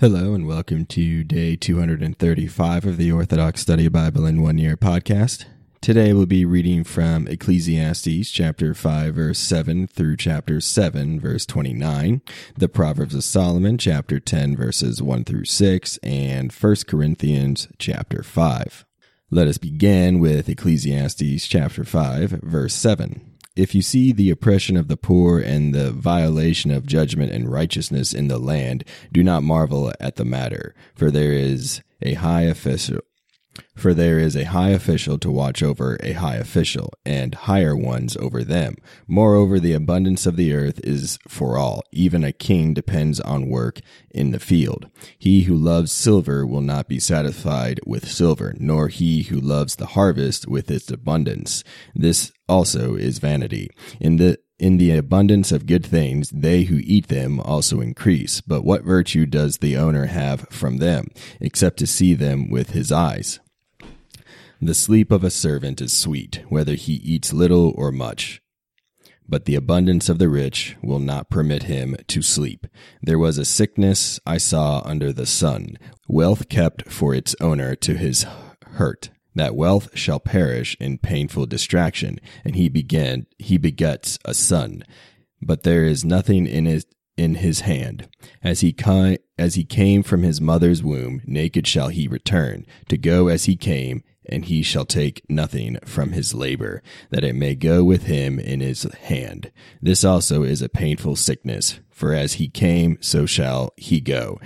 Hello, and welcome to day 235 of the Orthodox Study Bible in One Year podcast. Today we'll be reading from Ecclesiastes chapter 5 verse 7 through chapter 7 verse 29, the Proverbs of Solomon chapter 10 verses 1 through 6, and 1 Corinthians chapter 5. Let us begin with Ecclesiastes chapter 5 verse 7. If you see the oppression of the poor and the violation of judgment and righteousness in the land, do not marvel at the matter, for there is a high official for there is a high official to watch over a high official, and higher ones over them. Moreover, the abundance of the earth is for all. Even a king depends on work in the field. He who loves silver will not be satisfied with silver, nor he who loves the harvest with its abundance. This also is vanity. In the in the abundance of good things, they who eat them also increase. But what virtue does the owner have from them, except to see them with his eyes? The sleep of a servant is sweet, whether he eats little or much. But the abundance of the rich will not permit him to sleep. There was a sickness I saw under the sun, wealth kept for its owner to his hurt. That wealth shall perish in painful distraction, and he began he begets a son. But there is nothing in his in his hand. As he, ki- as he came from his mother's womb, naked shall he return, to go as he came, and he shall take nothing from his labor, that it may go with him in his hand. This also is a painful sickness, for as he came, so shall he go.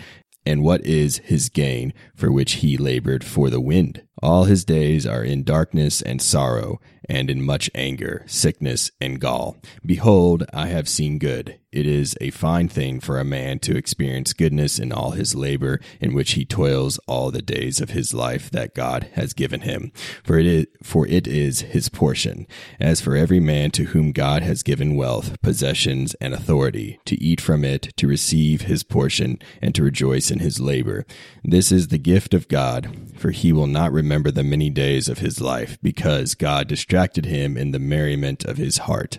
And what is his gain for which he labored for the wind? All his days are in darkness and sorrow, and in much anger, sickness, and gall. Behold, I have seen good. It is a fine thing for a man to experience goodness in all his labor in which he toils all the days of his life that God has given him, for it is, for it is his portion. As for every man to whom God has given wealth, possessions, and authority, to eat from it, to receive his portion, and to rejoice in his labor. This is the gift of God, for he will not remember the many days of his life, because God distracted him in the merriment of his heart.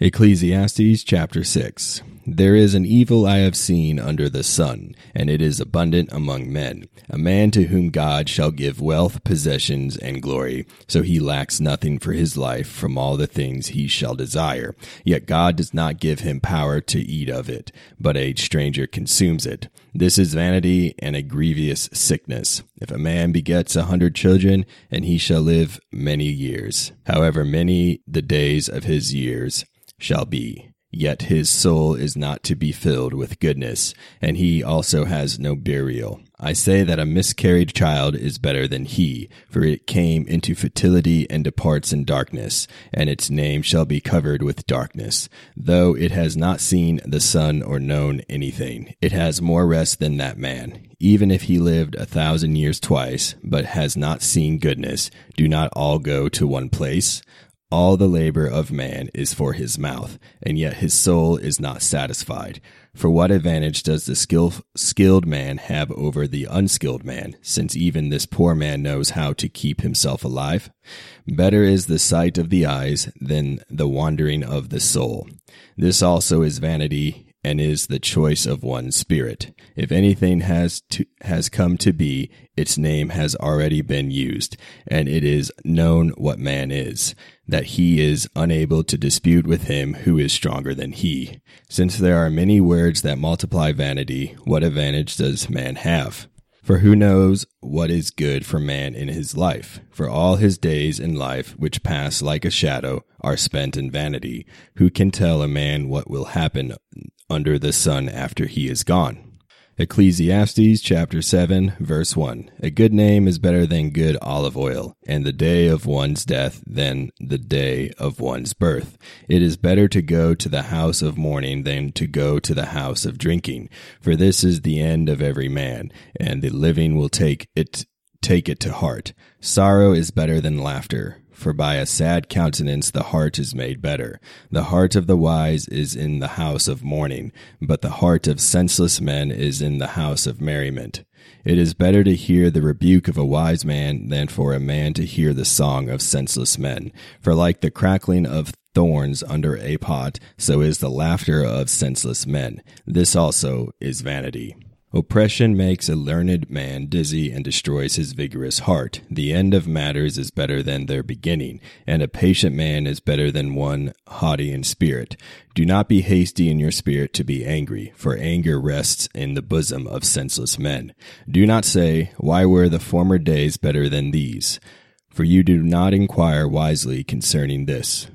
Ecclesiastes chapter 6 There is an evil I have seen under the sun, and it is abundant among men. A man to whom God shall give wealth, possessions, and glory, so he lacks nothing for his life from all the things he shall desire. Yet God does not give him power to eat of it, but a stranger consumes it. This is vanity and a grievous sickness. If a man begets a hundred children, and he shall live many years, however many the days of his years, shall be. Yet his soul is not to be filled with goodness, and he also has no burial. I say that a miscarried child is better than he, for it came into fertility and departs in darkness, and its name shall be covered with darkness. Though it has not seen the sun or known anything, it has more rest than that man. Even if he lived a thousand years twice, but has not seen goodness, do not all go to one place? All the labor of man is for his mouth, and yet his soul is not satisfied. For what advantage does the skill, skilled man have over the unskilled man, since even this poor man knows how to keep himself alive? Better is the sight of the eyes than the wandering of the soul. This also is vanity and is the choice of one spirit. If anything has to, has come to be, its name has already been used, and it is known what man is, that he is unable to dispute with him who is stronger than he. Since there are many words that multiply vanity, what advantage does man have? For who knows what is good for man in his life? For all his days in life, which pass like a shadow, are spent in vanity. Who can tell a man what will happen under the sun after he is gone? Ecclesiastes chapter 7 verse 1. A good name is better than good olive oil, and the day of one's death than the day of one's birth. It is better to go to the house of mourning than to go to the house of drinking, for this is the end of every man, and the living will take it take it to heart. Sorrow is better than laughter, for by a sad countenance the heart is made better. The heart of the wise is in the house of mourning, but the heart of senseless men is in the house of merriment. It is better to hear the rebuke of a wise man than for a man to hear the song of senseless men. For like the crackling of thorns under a pot, so is the laughter of senseless men. This also is vanity. Oppression makes a learned man dizzy and destroys his vigorous heart. The end of matters is better than their beginning, and a patient man is better than one haughty in spirit. Do not be hasty in your spirit to be angry, for anger rests in the bosom of senseless men. Do not say, Why were the former days better than these? For you do not inquire wisely concerning this.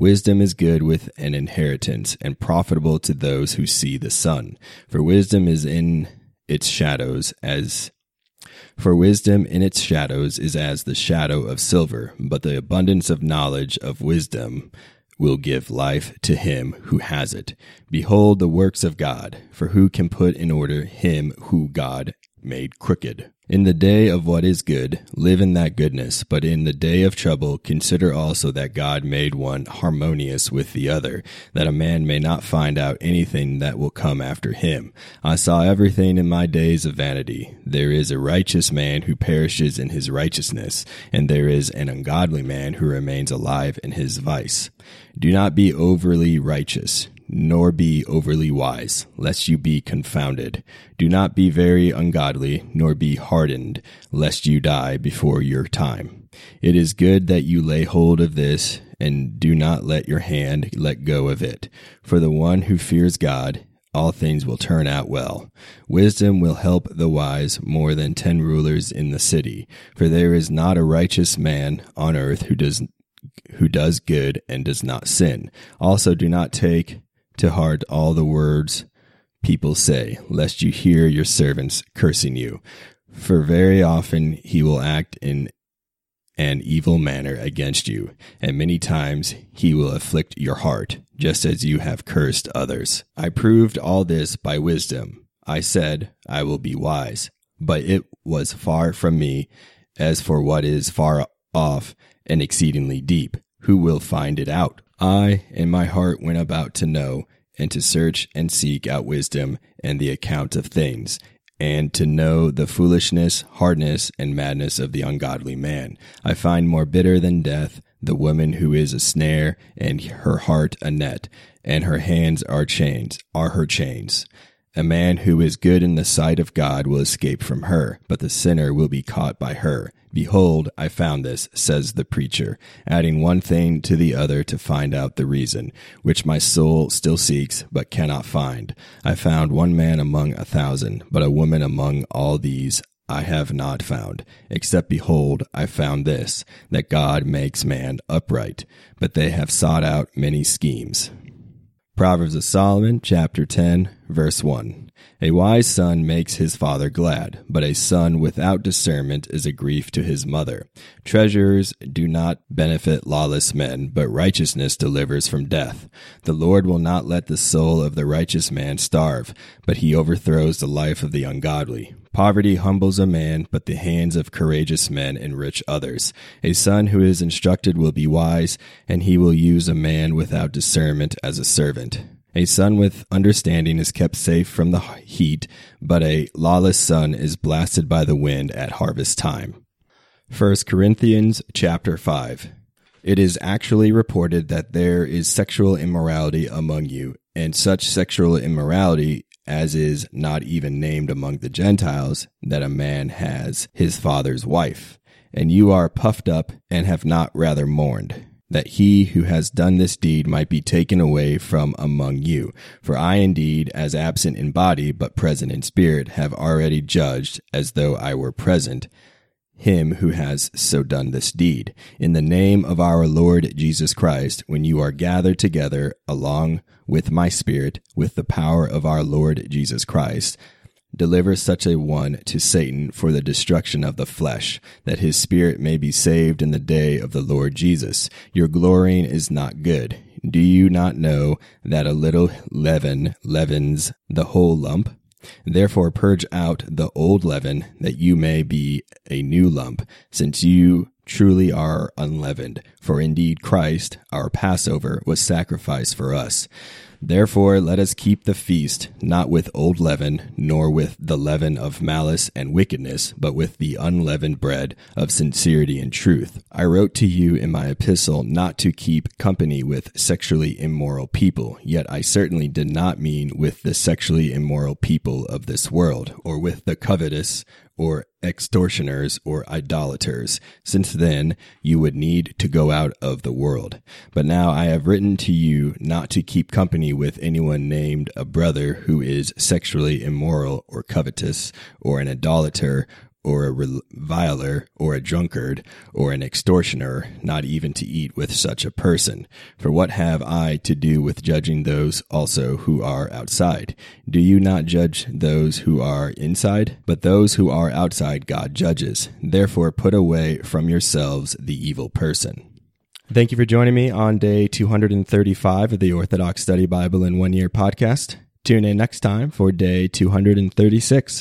Wisdom is good with an inheritance and profitable to those who see the sun. For wisdom is in its shadows as for wisdom in its shadows is as the shadow of silver, but the abundance of knowledge of wisdom will give life to him who has it. Behold the works of God, for who can put in order him who God made crooked? In the day of what is good, live in that goodness, but in the day of trouble, consider also that God made one harmonious with the other, that a man may not find out anything that will come after him. I saw everything in my days of vanity. There is a righteous man who perishes in his righteousness, and there is an ungodly man who remains alive in his vice. Do not be overly righteous nor be overly wise, lest you be confounded. Do not be very ungodly, nor be hardened, lest you die before your time. It is good that you lay hold of this, and do not let your hand let go of it. For the one who fears God, all things will turn out well. Wisdom will help the wise more than ten rulers in the city, for there is not a righteous man on earth who does who does good and does not sin. Also do not take to heart all the words people say, lest you hear your servants cursing you. For very often he will act in an evil manner against you, and many times he will afflict your heart, just as you have cursed others. I proved all this by wisdom. I said, I will be wise, but it was far from me. As for what is far off and exceedingly deep, who will find it out? I in my heart went about to know, and to search and seek out wisdom and the account of things, and to know the foolishness, hardness, and madness of the ungodly man. I find more bitter than death the woman who is a snare, and her heart a net, and her hands are chains, are her chains. A man who is good in the sight of God will escape from her, but the sinner will be caught by her. Behold, I found this, says the preacher, adding one thing to the other to find out the reason, which my soul still seeks, but cannot find. I found one man among a thousand, but a woman among all these I have not found, except behold, I found this, that God makes man upright, but they have sought out many schemes. Proverbs of Solomon, chapter 10, verse 1. A wise son makes his father glad, but a son without discernment is a grief to his mother. Treasures do not benefit lawless men, but righteousness delivers from death. The Lord will not let the soul of the righteous man starve, but he overthrows the life of the ungodly. Poverty humbles a man, but the hands of courageous men enrich others. A son who is instructed will be wise, and he will use a man without discernment as a servant. A son with understanding is kept safe from the heat, but a lawless son is blasted by the wind at harvest time. 1 Corinthians chapter 5. It is actually reported that there is sexual immorality among you, and such sexual immorality as is not even named among the Gentiles, that a man has his father's wife. And you are puffed up and have not rather mourned, that he who has done this deed might be taken away from among you. For I indeed, as absent in body, but present in spirit, have already judged, as though I were present, him who has so done this deed. In the name of our Lord Jesus Christ, when you are gathered together along with my spirit, with the power of our Lord Jesus Christ, deliver such a one to Satan for the destruction of the flesh, that his spirit may be saved in the day of the Lord Jesus. Your glorying is not good. Do you not know that a little leaven leavens the whole lump? Therefore purge out the old leaven, that you may be a new lump, since you truly are unleavened. For indeed Christ, our Passover, was sacrificed for us. Therefore, let us keep the feast, not with old leaven, nor with the leaven of malice and wickedness, but with the unleavened bread of sincerity and truth. I wrote to you in my epistle not to keep company with sexually immoral people, yet I certainly did not mean with the sexually immoral people of this world, or with the covetous, or extortioners or idolaters, since then you would need to go out of the world. But now I have written to you not to keep company with anyone named a brother who is sexually immoral or covetous or an idolater or a reviler, or a drunkard, or an extortioner, not even to eat with such a person. For what have I to do with judging those also who are outside? Do you not judge those who are inside? But those who are outside God judges. Therefore put away from yourselves the evil person. Thank you for joining me on day 235 of the Orthodox Study Bible in One Year podcast. Tune in next time for day 236.